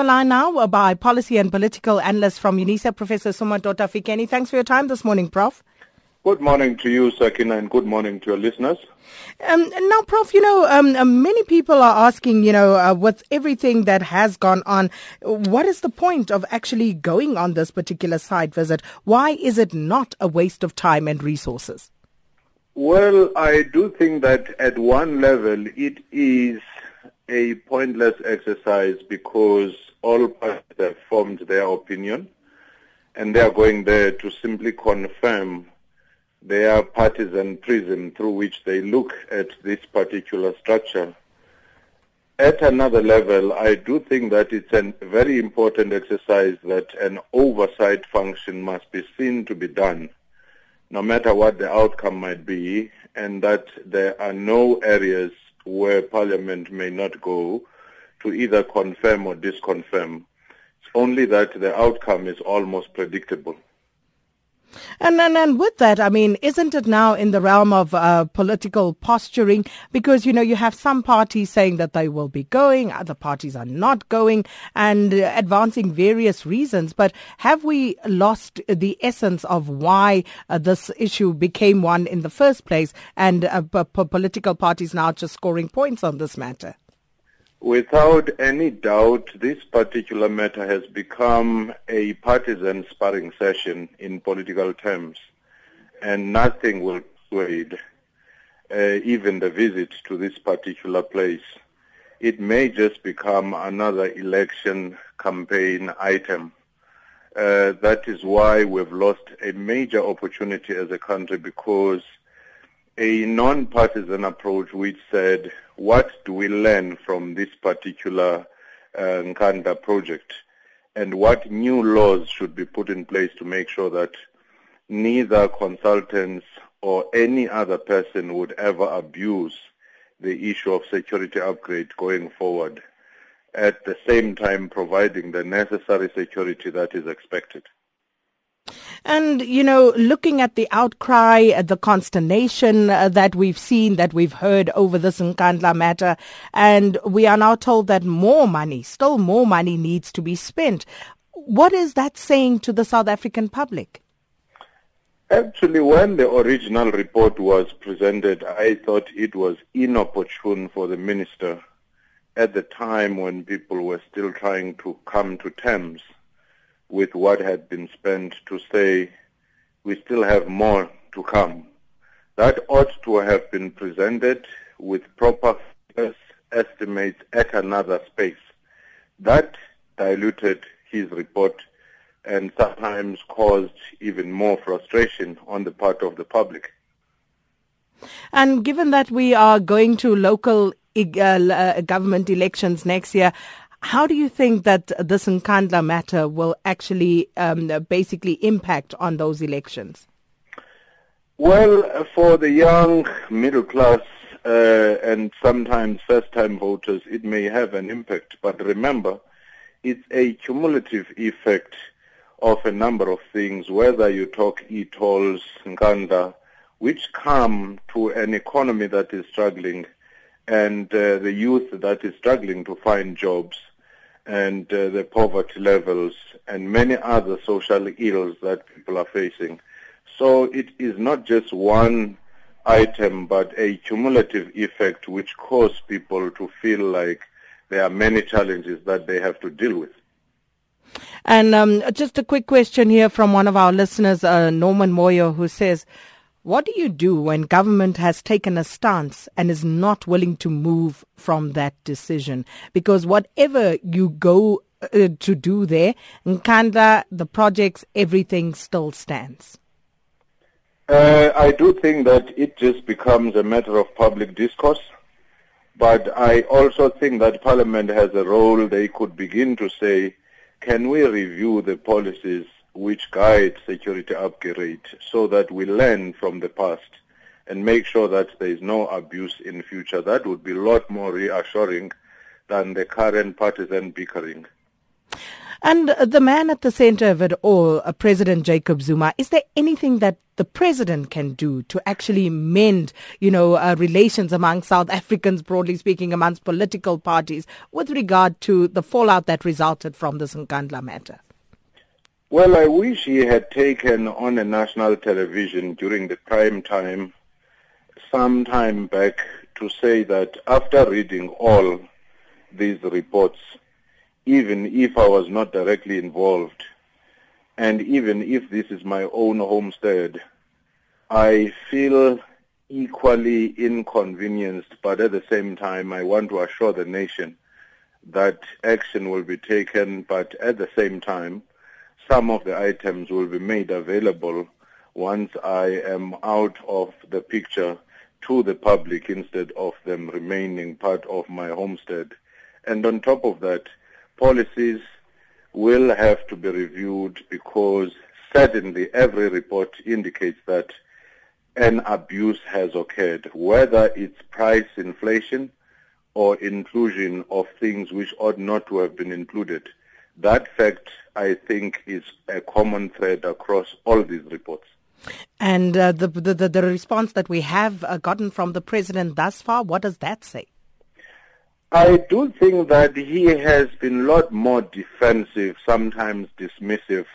The line now by policy and political analyst from UNISA, Professor Somadoda Fikeni. Thanks for your time this morning, Prof. Good morning to you, Sakina, and good morning to your listeners. Um, now, Prof, you know, um, uh, many people are asking, you know, uh, with everything that has gone on, what is the point of actually going on this particular site visit? Why is it not a waste of time and resources? Well, I do think that at one level it is a pointless exercise because all parties have formed their opinion and they are going there to simply confirm their partisan prism through which they look at this particular structure. At another level, I do think that it's a very important exercise that an oversight function must be seen to be done, no matter what the outcome might be, and that there are no areas where Parliament may not go to either confirm or disconfirm. It's only that the outcome is almost predictable. And, and and with that, I mean, isn't it now in the realm of uh, political posturing? Because you know you have some parties saying that they will be going, other parties are not going, and uh, advancing various reasons. But have we lost the essence of why uh, this issue became one in the first place, and uh, p- political parties now just scoring points on this matter? Without any doubt, this particular matter has become a partisan sparring session in political terms, and nothing will persuade uh, even the visit to this particular place. It may just become another election campaign item. Uh, that is why we've lost a major opportunity as a country because a non-partisan approach which said, what do we learn from this particular uh, Nkandla project and what new laws should be put in place to make sure that neither consultants or any other person would ever abuse the issue of security upgrade going forward, at the same time providing the necessary security that is expected. And, you know, looking at the outcry, at the consternation uh, that we've seen, that we've heard over this Nkandla matter, and we are now told that more money, still more money needs to be spent. What is that saying to the South African public? Actually, when the original report was presented, I thought it was inopportune for the minister at the time when people were still trying to come to terms with what had been spent to say we still have more to come. That ought to have been presented with proper estimates at another space. That diluted his report and sometimes caused even more frustration on the part of the public. And given that we are going to local uh, government elections next year, how do you think that this Nkandla matter will actually um, basically impact on those elections? Well, for the young middle class uh, and sometimes first-time voters, it may have an impact. But remember, it's a cumulative effect of a number of things, whether you talk e-tolls, Nkandla, which come to an economy that is struggling and uh, the youth that is struggling to find jobs and uh, the poverty levels and many other social ills that people are facing. So it is not just one item, but a cumulative effect which causes people to feel like there are many challenges that they have to deal with. And um, just a quick question here from one of our listeners, uh, Norman Moyo, who says, what do you do when government has taken a stance and is not willing to move from that decision? Because whatever you go uh, to do there, Nkandla, the projects, everything still stands. Uh, I do think that it just becomes a matter of public discourse. But I also think that Parliament has a role. They could begin to say, can we review the policies which guide security upgrade so that we learn from the past and make sure that there is no abuse in future. That would be a lot more reassuring than the current partisan bickering. And the man at the center of it all, uh, President Jacob Zuma, is there anything that the president can do to actually mend, you know, uh, relations among South Africans, broadly speaking, amongst political parties, with regard to the fallout that resulted from the Nkandla matter? Well, I wish he had taken on a national television during the prime time some time back to say that after reading all these reports, even if I was not directly involved, and even if this is my own homestead, I feel equally inconvenienced, but at the same time, I want to assure the nation that action will be taken, but at the same time, some of the items will be made available once I am out of the picture to the public instead of them remaining part of my homestead. And on top of that, policies will have to be reviewed because certainly every report indicates that an abuse has occurred, whether it's price inflation or inclusion of things which ought not to have been included. That fact, I think, is a common thread across all these reports. And uh, the, the, the response that we have uh, gotten from the president thus far, what does that say? I do think that he has been a lot more defensive, sometimes dismissive,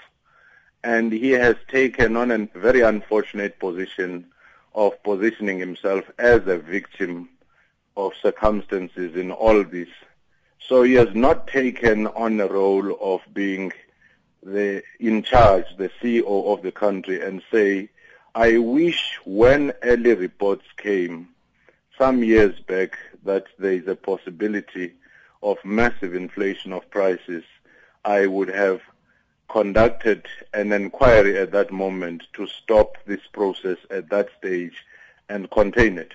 and he has taken on a very unfortunate position of positioning himself as a victim of circumstances in all this. So he has not taken on a role of being the in charge, the CEO of the country, and say, I wish when early reports came some years back that there is a possibility of massive inflation of prices, I would have conducted an inquiry at that moment to stop this process at that stage and contain it.